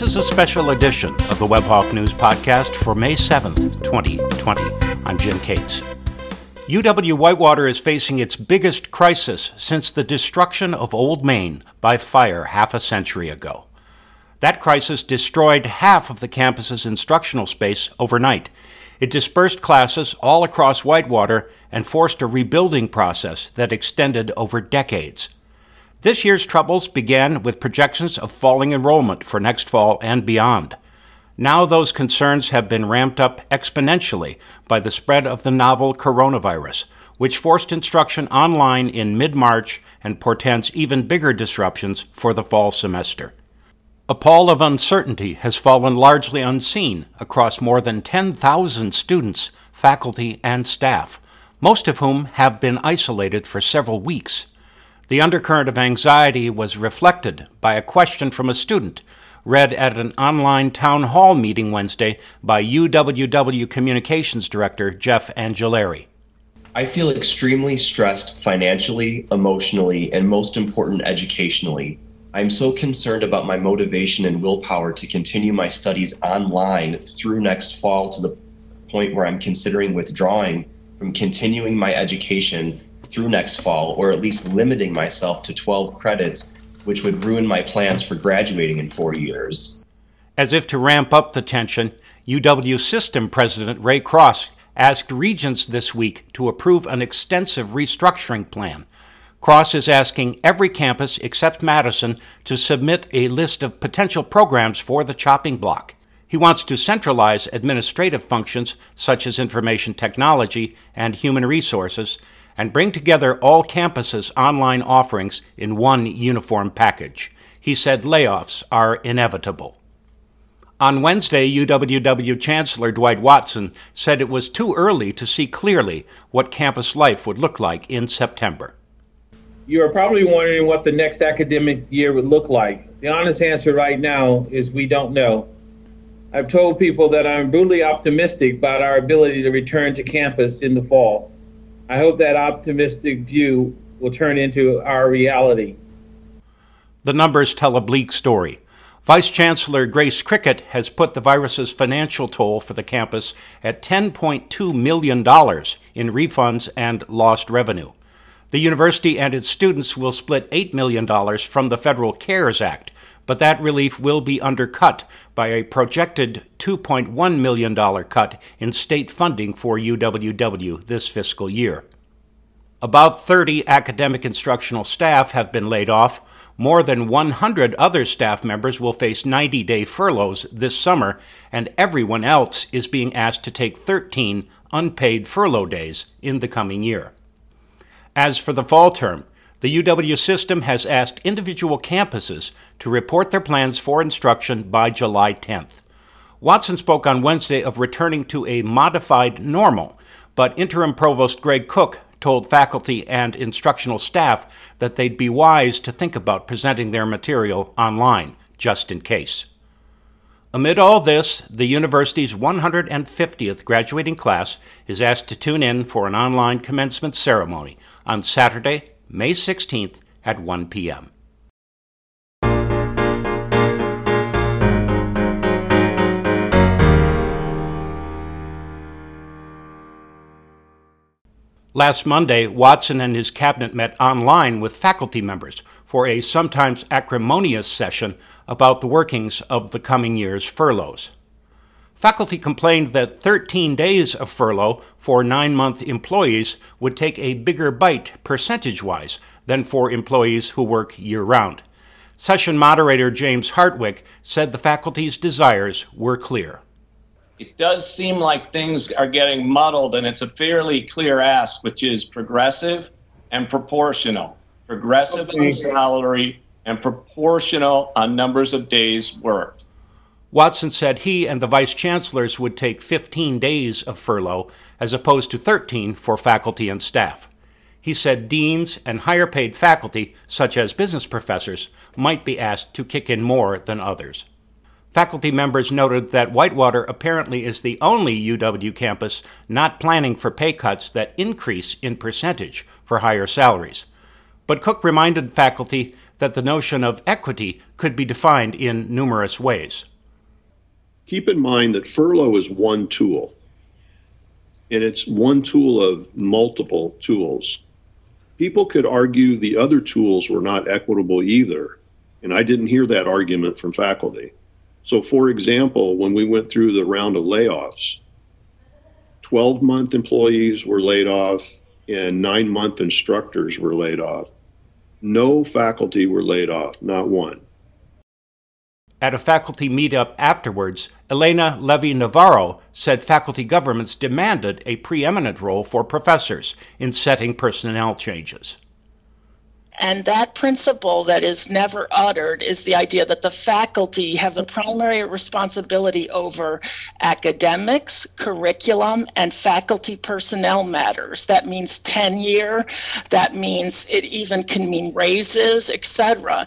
This is a special edition of the Webhawk News Podcast for May 7th, 2020. I'm Jim Cates. UW Whitewater is facing its biggest crisis since the destruction of Old Main by fire half a century ago. That crisis destroyed half of the campus's instructional space overnight. It dispersed classes all across Whitewater and forced a rebuilding process that extended over decades. This year's troubles began with projections of falling enrollment for next fall and beyond. Now those concerns have been ramped up exponentially by the spread of the novel coronavirus, which forced instruction online in mid March and portends even bigger disruptions for the fall semester. A pall of uncertainty has fallen largely unseen across more than 10,000 students, faculty, and staff, most of whom have been isolated for several weeks. The undercurrent of anxiety was reflected by a question from a student read at an online town hall meeting Wednesday by UWW Communications Director Jeff Angileri. I feel extremely stressed financially, emotionally, and most important, educationally. I'm so concerned about my motivation and willpower to continue my studies online through next fall to the point where I'm considering withdrawing from continuing my education through next fall, or at least limiting myself to 12 credits, which would ruin my plans for graduating in four years. As if to ramp up the tension, UW System President Ray Cross asked regents this week to approve an extensive restructuring plan. Cross is asking every campus except Madison to submit a list of potential programs for the chopping block. He wants to centralize administrative functions such as information technology and human resources and bring together all campuses' online offerings in one uniform package. He said layoffs are inevitable. On Wednesday, UWW Chancellor Dwight Watson said it was too early to see clearly what campus life would look like in September. You are probably wondering what the next academic year would look like. The honest answer right now is we don't know. I've told people that I'm brutally optimistic about our ability to return to campus in the fall. I hope that optimistic view will turn into our reality. The numbers tell a bleak story. Vice Chancellor Grace Crickette has put the virus's financial toll for the campus at $10.2 million in refunds and lost revenue. The university and its students will split $8 million from the Federal CARES Act, but that relief will be undercut by a projected $2.1 million cut in state funding for UWW this fiscal year. About 30 academic instructional staff have been laid off. More than 100 other staff members will face 90 day furloughs this summer, and everyone else is being asked to take 13 unpaid furlough days in the coming year. As for the fall term, the UW system has asked individual campuses to report their plans for instruction by July 10th. Watson spoke on Wednesday of returning to a modified normal, but interim provost Greg Cook told faculty and instructional staff that they'd be wise to think about presenting their material online, just in case. Amid all this, the university's 150th graduating class is asked to tune in for an online commencement ceremony on Saturday, May 16th at 1 p.m. Last Monday, Watson and his cabinet met online with faculty members for a sometimes acrimonious session about the workings of the coming year's furloughs. Faculty complained that 13 days of furlough for nine month employees would take a bigger bite percentage wise than for employees who work year round. Session moderator James Hartwick said the faculty's desires were clear. It does seem like things are getting muddled, and it's a fairly clear ask, which is progressive and proportional. Progressive okay. on salary and proportional on numbers of days worked. Watson said he and the vice chancellors would take 15 days of furlough as opposed to 13 for faculty and staff. He said deans and higher paid faculty, such as business professors, might be asked to kick in more than others. Faculty members noted that Whitewater apparently is the only UW campus not planning for pay cuts that increase in percentage for higher salaries. But Cook reminded faculty that the notion of equity could be defined in numerous ways. Keep in mind that furlough is one tool, and it's one tool of multiple tools. People could argue the other tools were not equitable either, and I didn't hear that argument from faculty. So, for example, when we went through the round of layoffs, 12 month employees were laid off and nine month instructors were laid off. No faculty were laid off, not one. At a faculty meetup afterwards, Elena Levy Navarro said faculty governments demanded a preeminent role for professors in setting personnel changes. And that principle that is never uttered is the idea that the faculty have the primary responsibility over academics, curriculum, and faculty personnel matters. That means tenure, that means it even can mean raises, etc.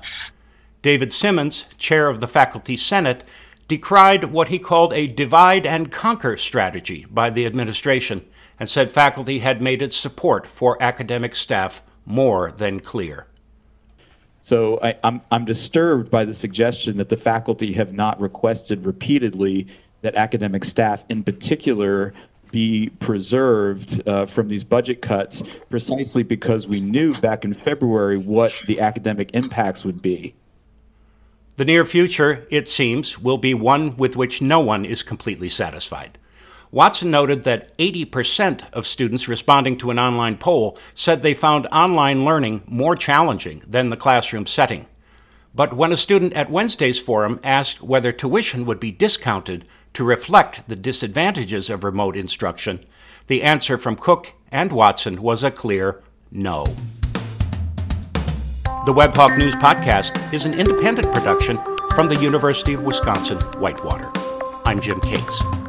David Simmons, chair of the Faculty Senate, decried what he called a divide and conquer strategy by the administration and said faculty had made its support for academic staff more than clear. So I, am I'm, I'm disturbed by the suggestion that the faculty have not requested repeatedly that academic staff, in particular, be preserved uh, from these budget cuts, precisely because we knew back in February what the academic impacts would be. The near future, it seems, will be one with which no one is completely satisfied. Watson noted that 80% of students responding to an online poll said they found online learning more challenging than the classroom setting. But when a student at Wednesday's forum asked whether tuition would be discounted to reflect the disadvantages of remote instruction, the answer from Cook and Watson was a clear no. The Webhawk News Podcast is an independent production from the University of Wisconsin Whitewater. I'm Jim Cates.